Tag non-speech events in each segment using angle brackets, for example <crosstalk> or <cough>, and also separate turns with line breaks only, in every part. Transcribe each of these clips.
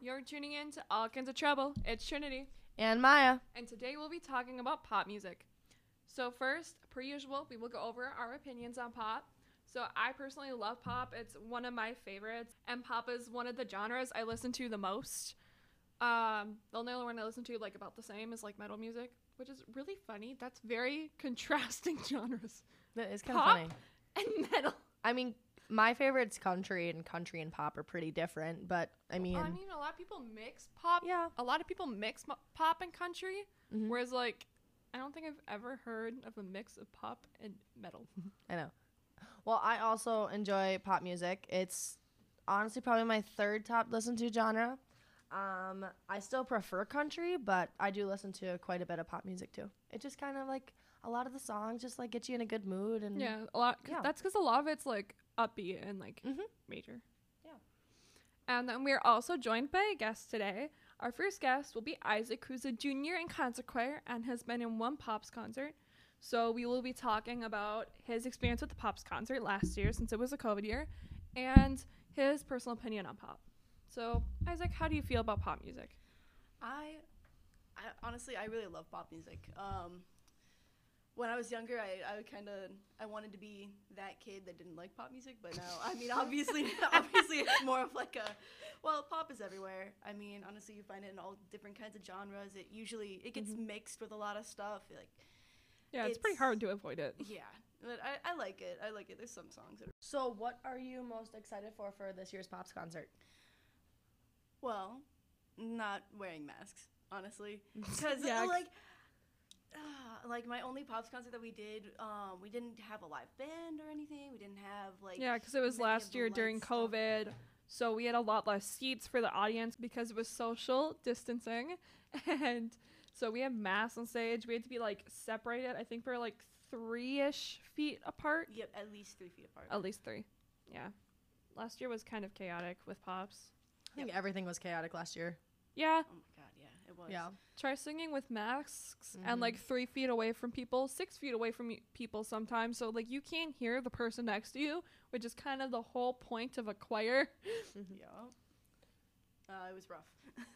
You're tuning in to All Kinds of Trouble. It's Trinity,
And Maya.
and today we'll be talking about pop music. So, first, per usual, we will go over our opinions on pop. So, I personally love pop, it's one of my favorites, and pop is one of the genres I listen to the most. Um, the only other one I listen to, like, about the same is like metal music, which is really funny. That's very <laughs> contrasting genres.
That is kind of funny.
And metal.
I mean, my favorite's country, and country and pop are pretty different. But I mean,
I mean, a lot of people mix pop.
yeah.
A lot of people mix mo- pop and country.
Mhm.
Whereas, like, I don't think I've ever heard of a mix of pop and metal. <laughs>
I know. Well, I also enjoy pop music. It's honestly probably my third top listen to genre. Um, I still prefer country, but I do listen to quite a bit of pop music too. It just kind of like a lot of the songs just like get you in a good mood and
Yeah, a lot.
Yeah.
That's because a lot of it's like upbeat and like
Mhm.
major.
Yeah.
And then we're also joined by a guest today. Our first guest will be Isaac, who's a junior in concert choir and has been in one Pops concert. So we will be talking about his experience with the Pops concert last year, since it was a COVID year, and his personal opinion on pop. So Isaac, how do you feel about pop music?
I, I honestly, I really love pop music. Um, when I was younger, I, I kind of I wanted to be that kid that didn't like pop music, but now I mean, <laughs> obviously, obviously, it's more of like a, well, pop is everywhere. I mean, honestly, you find it in all different kinds of genres. It usually it gets mm-hmm. mixed with a lot of stuff. Like,
Yeah, it's, pretty hard to avoid it. <laughs>
yeah, but I, I like it. I like it. There's some songs that are
So, what are you most excited for for this year's Pops concert?
well, not wearing masks, honestly, <laughs> because
Yeah,
like. Uh, like my only pops concert that we did, um, we didn't have a live band or anything. We didn't have like
Yeah, because it was last year
light
during
stuff.
COVID. So we had a lot less seats for the audience because it was social distancing. <laughs> And so we had masks on stage. We had to be like separated. I think we're like three ish feet apart.
Yep, at least three feet apart.
At least three. Yeah. Last year was kind of chaotic with pops.
I think everything was chaotic last year.
Yeah.
Oh my god, yeah, it was.
Yeah.
Try singing with masks and
Mhm.
like three feet away from people, six feet away from y- people sometimes. So like you can't hear the person next to you, which is kind of the whole point of a choir. <laughs> <laughs>
Yeah. Uh, it was rough. <laughs>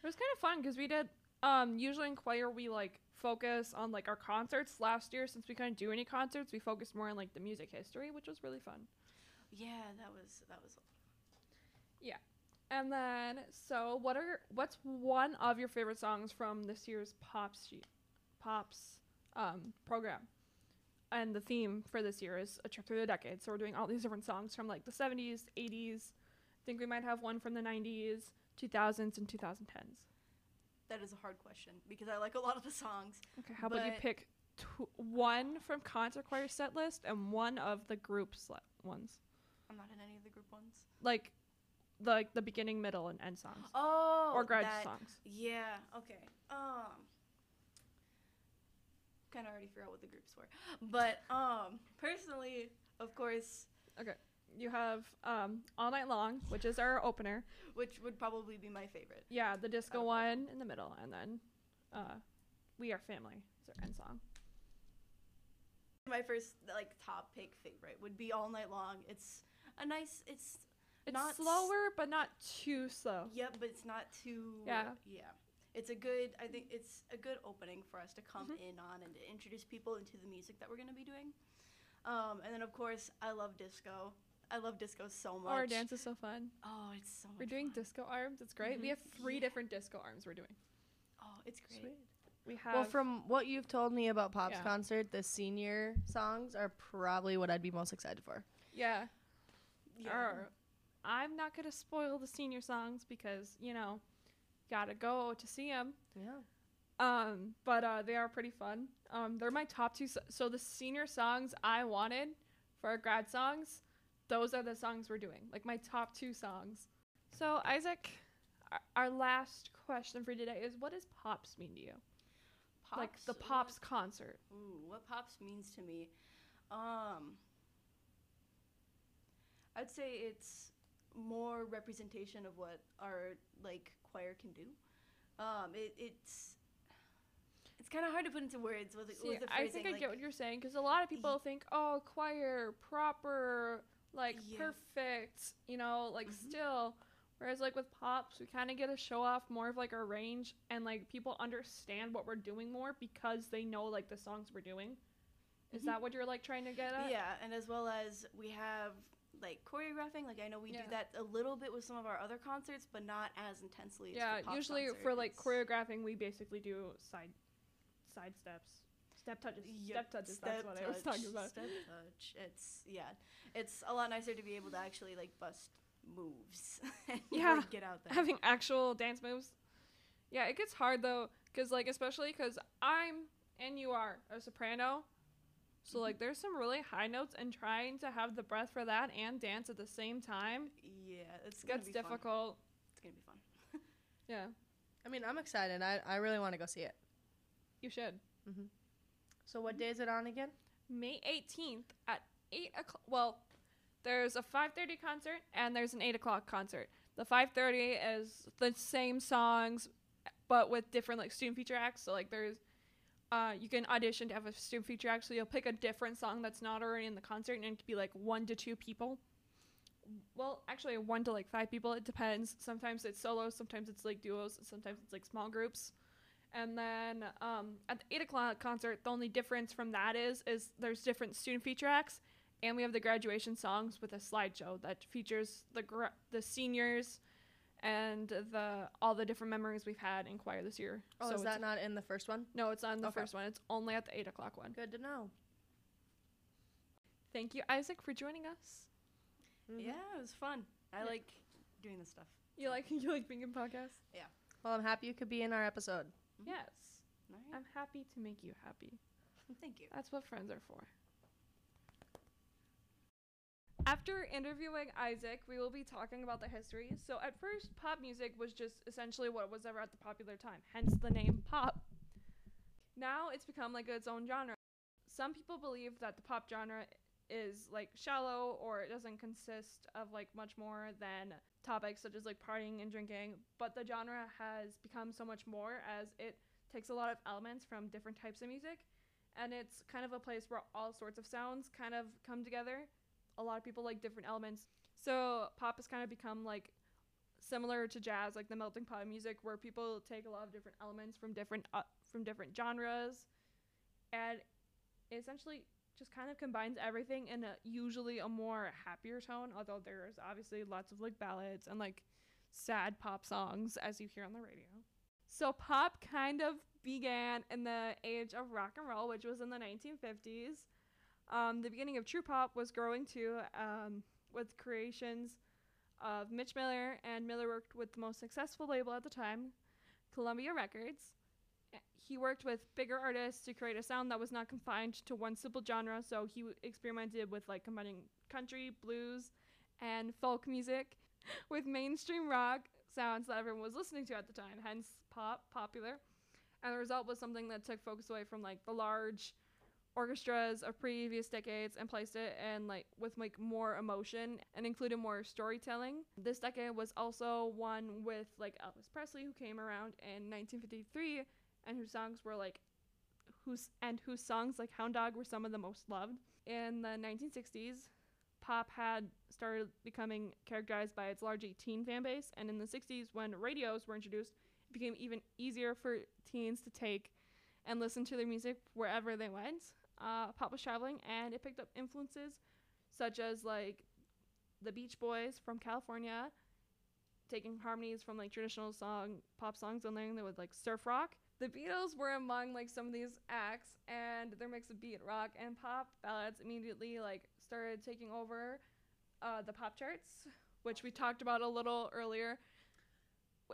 It was kind of fun because we did. Um, usually in choir we like focus on like our concerts. Last year, since we couldn't do any concerts, we focused more on like the music history, which was really fun.
yeah, that was that was.
And then, so what are what's one of your favorite songs from this year's Pops Pops um program? And the theme for this year is a trip through the decades. So we're doing all these different songs from like the 70s, 80s. I think we might have one from the 90s, 2000s, and 2010s.
That is a hard question because I like a lot of the songs.
Okay, how about you pick tw- one from concert choir set list and one of the group sle- ones,
I'm not in any of the group ones.
like like the beginning, middle, and end songs,
Oh,
or grudge
that-
songs.
Yeah. Okay. Um. Kind of already figured out what the groups were, but um, personally, of course, Okay.
You have um, all night long, which is our opener.
which would probably be my favorite.
Yeah, the disco one in the middle, and then uh, we are family. Is our end song.
My first like top pick favorite would be All Night Long. It's a nice. It's
It's
Not s-
slower, but not too slow.
Yep, but it's not too.
Yeah.
Yeah. It's a good. I think it's a good opening for us to come
Mhm.
in on and to introduce people into the music that we're gonna be doing. Um, and then of course I love disco. I love disco so much.
Our dance is so fun.
Oh, it's so.
We're doing
fun.
disco arms. It's great. We
Mhm.
have three
Yeah.
different disco arms we're doing.
Oh, it's great.
We have
Well, from what you've told me about Pop's
Yeah.
concert, the senior songs are probably what I'd be most excited for.
yeah.
Yeah.
Or I'm not gonna spoil the senior songs because you know, gotta go to see them.
Yeah.
Um, but uh, they are pretty fun. Um, they're my top two. So, so the senior songs I wanted for our grad songs, those are the songs we're doing. Like my top two songs. So Isaac, our, our last question for today is: What does pops mean to you? like the
Pops,
pops concert.
Ooh, what pops means to me, um, I'd say it's more representation of what our like choir can do. Um, it, it's it's kind of hard to put into words with,
See,
with the
I think I
like,
get what you're saying because a lot of people think, oh, choir, proper, like
Yeah.
perfect, you know, like
Mhm.
still. Whereas like with pops, we kind of get to show off more of like our range and like people understand what we're doing more because they know like the songs we're doing. Is
Mhm.
that what you're like trying to get at?
Yeah, and as well as we have like choreographing. Like I know we
Yeah.
do that a little bit with some of our other concerts, but not as intensely.
Yeah,
as for Pop's
usually for like choreographing, we basically do side side steps, step touches,
Yep,
step touches. that's
step
what I was talking about.
Step touch. It's yeah, it's a lot nicer to be able to actually like bust moves. <laughs> and
Yeah,
get out there.
Having actual dance moves. Yeah, it gets hard though, cause like especially cause I'm and you are a soprano, so like there's some really high notes, and trying to have the breath for that and dance at the same time
yeah, it's gonna
gets
be fun.
difficult.
It's gonna be fun. <laughs>
Yeah,
I mean, I'm excited. I, I really want to go see it.
you should. Mm-hmm.
So what day is it on again?
May 18th at 8 o'clock. Well, there's a 5.30 concert and there's an 8 o'clock concert. The 5.30 is the same songs, but with different like student feature acts. So like there's, uh, you can audition to have a student feature act. So you'll pick a different song that's not already in the concert and it could be like one to two people. Well, actually one to like five people. It depends. Sometimes it's solos, sometimes it's like duos, sometimes it's like small groups. And then um, at the eight o'clock concert, the only difference from that is is there's different student feature acts, and we have the graduation songs with a slideshow that features the the seniors, and the all the different memories we've had in choir this year.
Oh,
so
is that not in the first one?
no? It's on the
Okay.
first one. It's only at the eight o'clock one.
Good to know.
Thank you, Isaac, for joining us.
Mhm.
Yeah, it was fun. I
Yeah.
like doing this stuff.
You like <laughs> you like being in podcasts? Yeah.
Well, I'm happy you could be in our episode.
Mhm.
Yes,
All right.
I'm happy to make you happy. <laughs>
Thank you.
That's what friends are for. After interviewing Isaac, we will be talking about the history. So, at first, pop music was just essentially what was ever at the popular time, hence the name pop. Now it's become like its own genre. Some people believe that the pop genre is like shallow or it doesn't consist of like much more than topics such as like partying and drinking, but the genre has become so much more as it takes a lot of elements from different types of music and it's kind of a place where all sorts of sounds kind of come together. A lot of people like different elements. So pop has kind of become like similar to jazz, like the melting pot of music, where people take a lot of different elements from different uh, from different genres, and essentially just kind of combines everything in a usually a more happier tone. Although there's obviously lots of like ballads and like sad pop songs as you hear on the radio. So pop kind of began in the age of rock and roll, which was in the 1950s. Um, the beginning of true pop was growing too, um, with creations of Mitch Miller, and Miller worked with the most successful label at the time, Columbia Records. He worked with bigger artists to create a sound that was not confined to one simple genre, so he w- experimented with like combining country, blues, and folk music <laughs> with mainstream rock sounds that everyone was listening to at the time, hence pop, popular. And the result was something that took focus away from like the large orchestras of previous decades and placed it in like with like more emotion and included more storytelling. This decade was also one with like Elvis Presley who came around in 1953 and whose songs were like whose and whose songs like Hound Dog were some of the most loved. In the 1960s, pop had started becoming characterized by its largely teen fan base and in the 60s when radios were introduced, it became even easier for teens to take and listen to their music wherever they went. Uh, pop was traveling and it picked up influences such as like the Beach Boys from California, taking harmonies from like traditional song pop songs and layering them with like surf rock. The Beatles were among like some of these acts, and their mix of beat rock and pop ballads immediately like started taking over uh, the pop charts, which we talked about a little earlier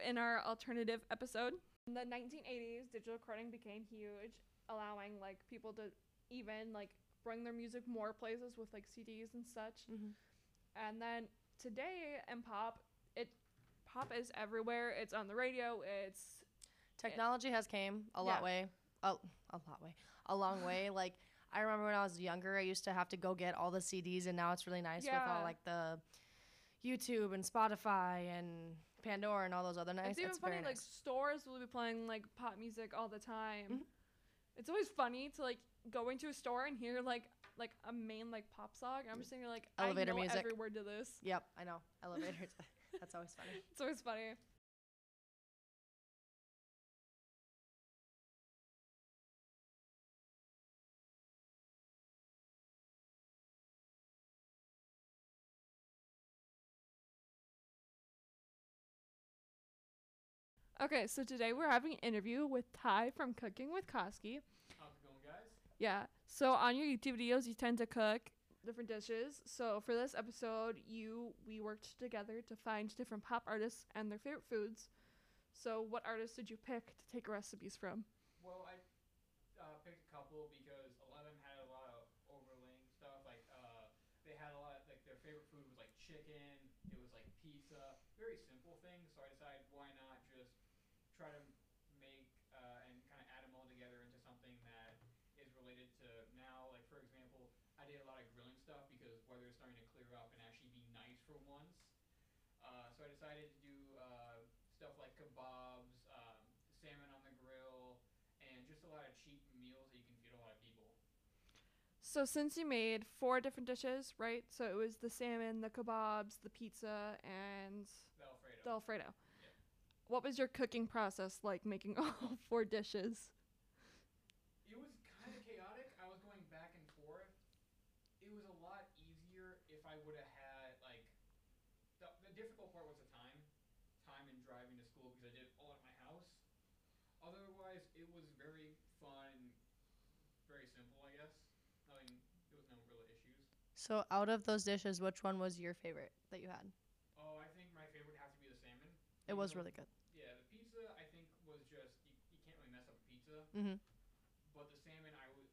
in our alternative episode. In the 1980s, digital recording became huge, allowing like people to even like bring their music more places with like CDs and such.
Mhm.
And then today in pop, it pop is everywhere. It's on the radio. It's
Technology has came a lot
Yeah.
way, a, a lot way, a long way. <laughs> Like I remember when I was younger, I used to have to go get all the CDs, and now it's really nice with all like the YouTube and Spotify and Pandora and all those other nice.
it's even
it's
funny
very
like stores will be playing like pop music all the time.
Mhm.
It's always funny to like go to a store and hear like like a main like pop song. I'm just thinking like
Elevator
I know
music.
every word to this.
Yep, I know. Elevators. <laughs> That's always funny.
It's always funny. Okay, so today we're having an interview with Ty from Cooking with Koski.
How's it going, guys?
Yeah. So on your YouTube videos, you tend to cook different dishes. So for this episode, you we worked together to find different pop artists and their favorite foods. So what artists did you pick to take recipes from?
Well, I uh, picked a couple because a lot of them had a lot of overlaying stuff. Like uh, they had a lot, like their favorite food was like chicken. It was like pizza, very simple things. So I decided why not just try to make uh, and kind of add them all together into something that is related to now. Like for example, I did a lot of grilling stuff because weather is starting to clear up and actually be nice for once. Uh, so I decided to do uh, stuff like kebabs, um, salmon on the grill, and just a lot of cheap meals that you can feed a lot of people.
So since you made four different dishes, right? So it was the salmon, the kebabs, the pizza, and
The Alfredo.
the Alfredo. What was your cooking process like making <laughs> all four dishes?
It was kind of chaotic. I was going back and forth. It was a lot easier if I would have had like the, the difficult part was the time, time and driving to school because I did it all at my house. Otherwise, it was very fun, very simple. I guess nothing. There was no real issues.
So out of those dishes, which one was your favorite that you had?
Oh, I think my favorite has to be the salmon.
It was really good.
Yeah, the pizza I think was just you, you can't really mess up a pizza.
Mhm.
But the salmon I would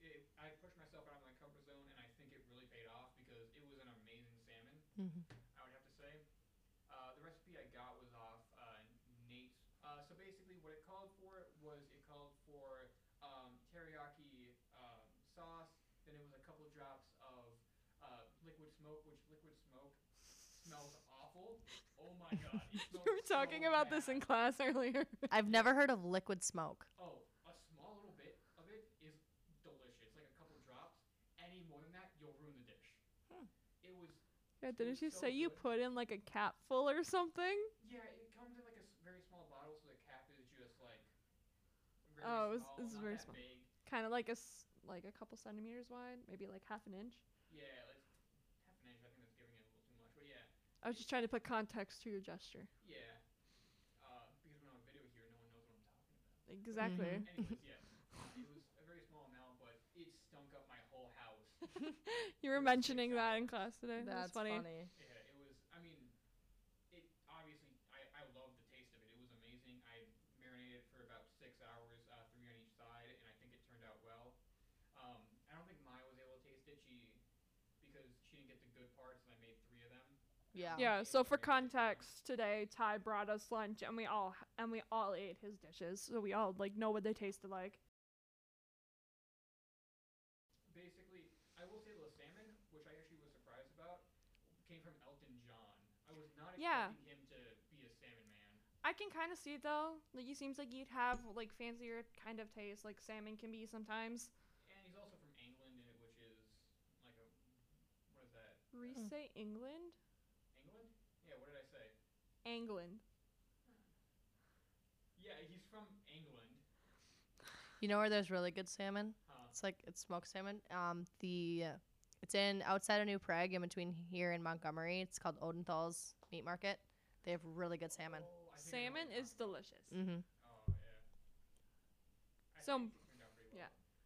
it, I pushed myself out of my comfort zone and I think it really paid off because it was an amazing salmon.
Mhm.
I would have to say. Uh, the recipe I got was off uh, Nate's. Uh, so basically, what it called for was it called for um, teriyaki um, sauce. Then it was a couple drops of uh, liquid smoke, which liquid smoke smells awful. Oh my god! <laughs>
You were talking
so
about this in class earlier.
I've never heard of liquid smoke.
Oh, a small little bit of it is delicious. Like a couple drops. Any more than that, you'll ruin the dish.
Hmm.
It was
yeah, didn't you
so
say you put in like a capful or something?
Yeah, it comes in like a very small bottle, so the cap is just like. Very
Oh, it's-
small,
it's
not
very small. Kind of like a like a couple centimeters wide, maybe like half an inch.
Yeah, like half an inch. I think that's giving it a little too much, but yeah,
I was just trying to put context to your gesture.
yeah. Uh, because when I'm on video here, no one knows what I'm talking about.
Exactly.
Mhm.
Anyways, yeah, uh, it was a very small amount, but it stunk up my whole house. <laughs>
You were mentioning that in class today. That's, funny.
Yeah, it was. I mean, it obviously. I I love the taste of it. It was amazing. I marinated for about six hours, uh, three on each side, and I think it turned out well. Um, I don't think Maya was able to taste it. She because she didn't get the good parts, and I made three of them.
Yeah.
Yeah. So for
Maybe it's fine.
context, today Ty brought us lunch, and we all and we all ate his dishes, so we all like know what they tasted like.
Basically, I will say the salmon, which I actually was surprised about, came from Elton John. I was not
Yeah.
expecting him to be a salmon man.
I can kind of see it though. Like, he seems like you'd have like fancier kind of taste, like salmon can be sometimes.
And he's also from England, which is like a what is that?
We
Mm.
say England,
England? Yeah. What did I say?
England.
Yeah, he's from England.
You know where there's really good salmon?
Huh.
It's like it's smoked salmon. Um, the it's in outside of New Prague, in between here and Montgomery. It's called Odenthal's Meat Market. They have really good salmon.
Oh, I think I know
Salmon is
talking
delicious.
Mm-hmm.
Oh yeah. I
So-
think it turned out pretty
yeah.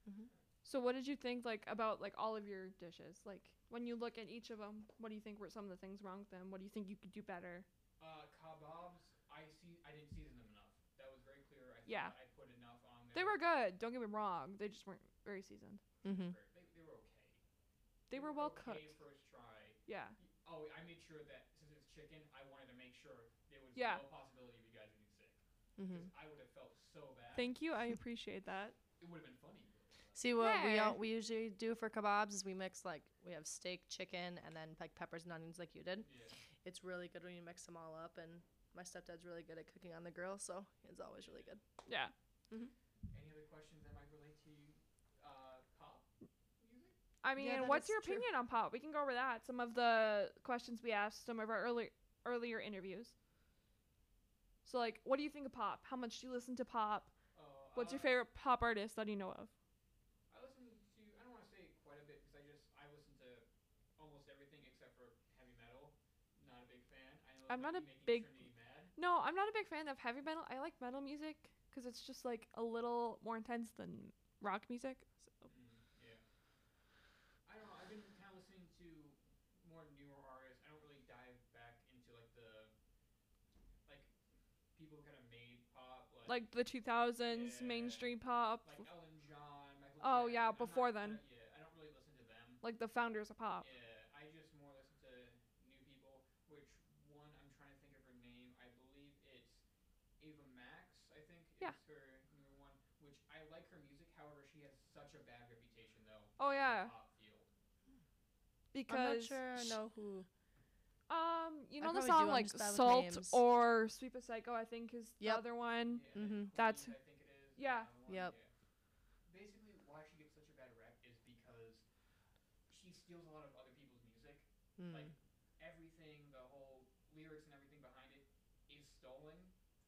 well.
So what did you think like about like all of your dishes? Like when you look at each of them, what do you think were some of the things wrong with them? What do you think you could do better?
Uh, kebabs. I see. I didn't season them enough. That was very clear. I
Yeah.
I put enough on there.
They were good. Don't get me wrong. They just weren't very seasoned.
Mm-hmm.
They, they were okay.
They were well
okay
cooked.
First try.
Yeah.
Oh, I made sure that since it's chicken, I wanted to make sure there was
Yeah.
no possibility of you guys getting sick.
Mm-hmm.
'Cause I would have felt so bad.
Thank you. I <laughs> appreciate that.
it would have been funny.
See what we
Hey.
all, we usually do for kebabs is we mix like we have steak, chicken, and then like peppers and onions like you did.
Yeah.
It's really good when you mix them all up, and my stepdad's really good at cooking on the grill, so it's always really good.
Yeah.
Any other questions that might relate to uh, pop music?
I mean,
that
what's your
true.
opinion on pop? We can go over that. Some of the questions we asked some of our earlier earlier interviews. So like, what do you think of pop? How much do you listen to pop?
Oh,
What's your
uh,
favorite pop artist that you know of?
I listen to I don't want to say quite a bit because I just I listen to almost everything except for heavy metal. Not a big fan. I know this
I'm not a big- No, I'm not a big fan of heavy metal. I like metal music because it's just like a little more intense than rock music. So.
Mm, yeah. I don't know. I've been kind of listening to more newer artists. I don't really dive back into like the like people kind of made pop like
Like the 2000s
Yeah.
mainstream pop,
like Elton John. Michael
Oh,
Jackson.
yeah, before
not-
then.
Don't- yeah, I don't really listen to them.
like the founders of pop.
Yeah, I just more listen to new people. Which one? I'm trying to think of her name. I believe it's Ava Max. I think
Yeah.
is her newer one. Which I like her music. However, she has such a bad reputation though.
Oh yeah, because
I'm not sure I know who.
um, you
I
know the song
do,
like
just bad with
Salt
names.
or Sweet but Psycho. I think is
Yep.
the other one.
Yeah,
Mhm.
Queen,
That's-
I think it is.
yeah.
one,
Yep.
yeah. Basically, why she gets such a bad rep is because she steals a lot of other people's music.
Hmm.
Like everything, the whole lyrics and everything behind it is stolen.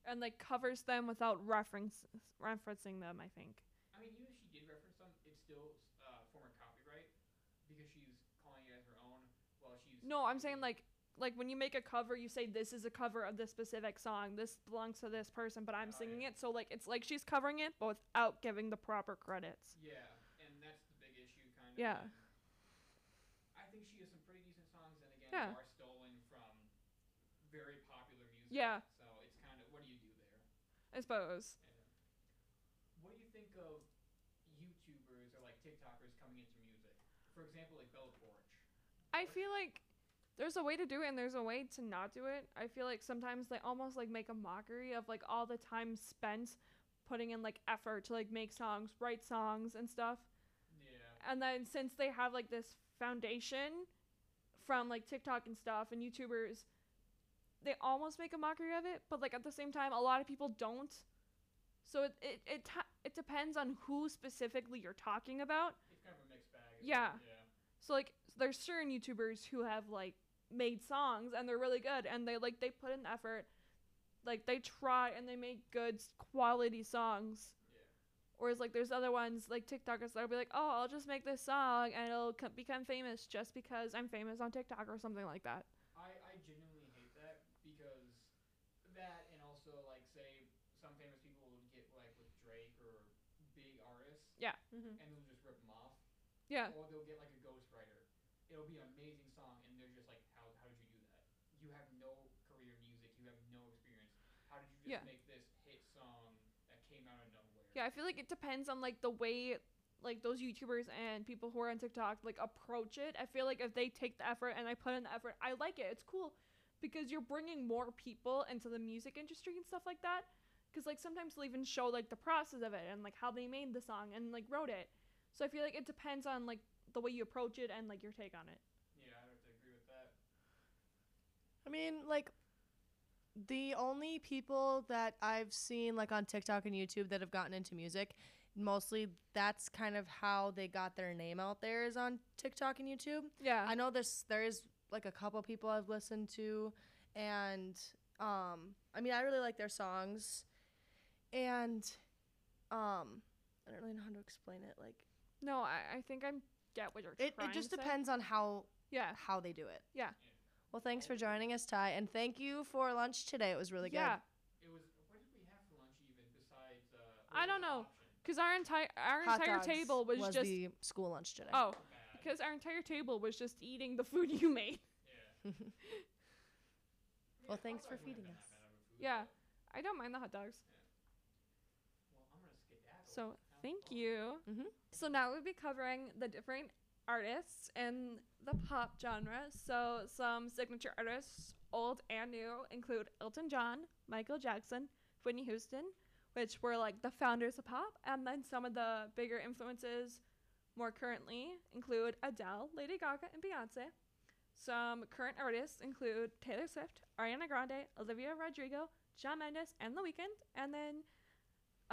and like covers them without reference referencing them. I think.
I mean, even if she did reference them, it's still uh, former copyright because she's calling it as her own while she's.
No, I'm saying like like when you make a cover, you say this is a cover of this specific song. This belongs to this person, but I'm
Oh,
singing
yeah.
it. So like it's like she's covering it, but without giving the proper credits.
Yeah, and that's the big issue, kind of.
Yeah.
I think she has some pretty decent songs, and again,
Yeah.
are stolen from very popular music.
Yeah.
So it's kind of what do you do there?
I suppose.
What do you think of YouTubers or like TikTokers coming into music? For example, like Bella Poarch.
I feel like there's a way to do it and there's a way to not do it. I feel like sometimes they almost like make a mockery of like all the time spent putting in like effort to like make songs, write songs and stuff.
Yeah.
And then since they have like this foundation from like TikTok and stuff and YouTubers, they almost make a mockery of it, but like at the same time a lot of people don't. So it it it, ta- it depends on who specifically you're talking about.
It's kind of a mixed bag.
Yeah.
Yeah.
So like there's certain YouTubers who have like made songs and they're really good and they like they put in effort. Like they try and they make good quality songs.
Yeah.
Whereas like there's other ones like TikTokers that'll be like, "Oh, I'll just make this song and it'll co- become famous just because I'm famous on TikTok or something like that."
I, I genuinely hate that because that and also like say some famous people will get like with Drake or big artists
Mm-hmm.
and they'll just rip them off.
Yeah.
Or they'll get like a ghostwriter. It'll be amazing song and they're just like, How how did you do that? You have no career in music, you have no experience. How did you just
Yeah.
make this hit song that came out of nowhere?
Yeah, I feel like it depends on like the way like those YouTubers and people who are on TikTok like approach it. I feel like if they take the effort and I put in the effort, I like it. It's cool because you're bringing more people into the music industry and stuff like that. Because like sometimes they'll even show like the process of it and like how they made the song and like wrote it. So I feel like it depends on like the way you approach it and like your take on it.
Yeah, I'd have to agree with that.
I mean, like, the only people that I've seen, like, on TikTok and YouTube that have gotten into music, mostly that's kind of how they got their name out there is on TikTok and YouTube.
Yeah.
I know there's there is like a couple people I've listened to, and um, I mean I really like their songs, and um, I don't really know how to explain it. Like
no, I, I think I get what you're
it, it just depends on how
Yeah.
how they do it.
Yeah.
Well, thanks for joining us, Ty, and thank you for lunch today. It was really
Yeah.
good. Yeah.
It was what did we have for lunch even besides uh
I don't know. Because our entire our
Hot
entire
dogs
table was, just
the school lunch today.
oh because our entire table was just eating the food you made.
Yeah. <laughs>
Well,
Yeah,
thanks for feeding us.
been that bad of a food,
Yeah. I don't mind the hot dogs.
Well, I'm gonna.
So thank
fun.
you.
Mhm.
So now we'll be covering the different artists in the pop genre. So some signature artists, old and new, include Elton John, Michael Jackson, Whitney Houston, which were like the founders of pop, and then some of the bigger influences more currently include Adele, Lady Gaga, and Beyonce. Some current artists include Taylor Swift, Ariana Grande, Olivia Rodrigo, Shawn Mendes, and The Weeknd. And then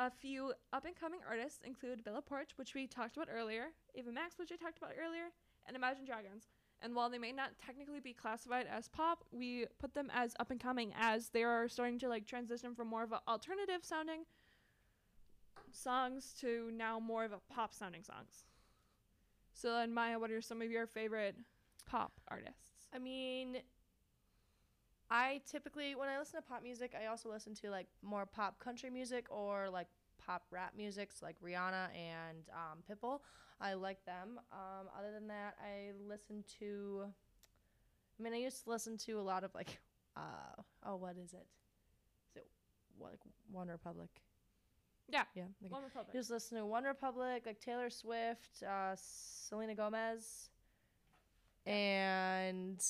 a few up and coming artists include Bella Poarch, which we talked about earlier, Ava Max, which I talked about earlier, and Imagine Dragons. And while they may not technically be classified as pop, we put them as up and coming as they are starting to like transition from more of an alternative sounding songs to now more of a pop sounding songs. So then Maya, what are some of your favorite pop artists?
I mean, I typically when I listen to pop music, I also listen to like more pop country music or like pop rap music, so like Rihanna and um, Pitbull. I like them. Um, other than that, I listen to. I mean, I used to listen to a lot of like, uh, oh, what is it? Is it what, like One Republic?
Yeah.
Yeah. Like,
One Republic.
just listen to One Republic, like Taylor Swift, uh, Selena Gomez, and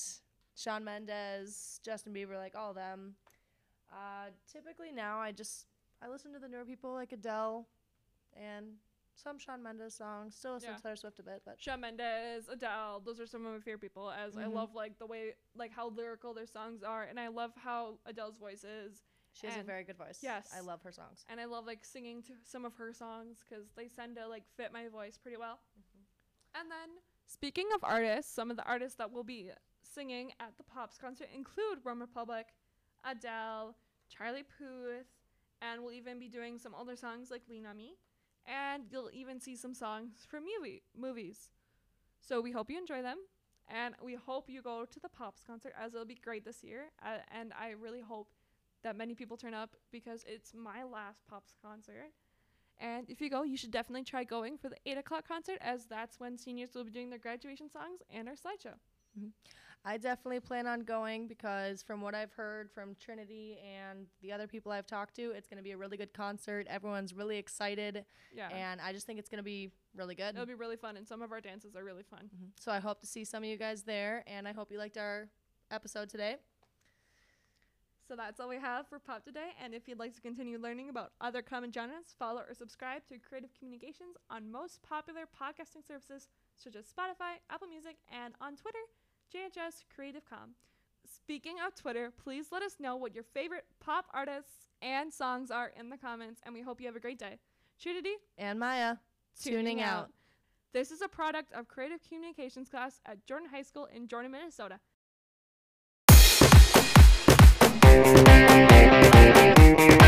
Shawn Mendes, Justin Bieber, like all of them. Uh, typically now I just I listen to the newer people like Adele, and some Shawn Mendes songs. Still listen
Yeah.
to Taylor Swift a bit, but
Shawn Mendes, Adele, those are some of my favorite people as I
Mhm.
love like the way like how lyrical their songs are and I love how Adele's voice is
she has a very good voice.
yes.
I love her songs.
and I love like singing to some of her songs cuz they tend to like fit my voice pretty well. And then speaking of artists, some of the artists that will be singing at the Pops concert include One Republic, Adele, Charlie Puth, and we'll even be doing some older songs like Lean on Me. And you'll even see some songs from movie movies. So we hope you enjoy them. And we hope you go to the Pops concert as it'll be great this year. Uh, and I really hope that many people turn up because it's my last Pops concert. And if you go, you should definitely try going for the 8 o'clock concert as that's when seniors will be doing their graduation songs and our slideshow.
I definitely plan on going because from what I've heard from Trinity and the other people I've talked to, it's going to be a really good concert. Everyone's really excited,
Yeah.
and I just think it's going to be really good.
It'll be really fun, and some of our dances are really fun.
Mhm. So I hope to see some of you guys there, and I hope you liked our episode today.
So that's all we have for Pop today. And if you'd like to continue learning about other common genres, follow or subscribe to Creative Communications on most popular podcasting services such as Spotify, Apple Music, and on Twitter, JHS Creative Com. Speaking of Twitter, please let us know what your favorite pop artists and songs are in the comments, and we hope you have a great day. Trinity,
And Maya, tuning out.
This is a product of Creative Communications class at Jordan High School in Jordan, Minnesota.
Thank you.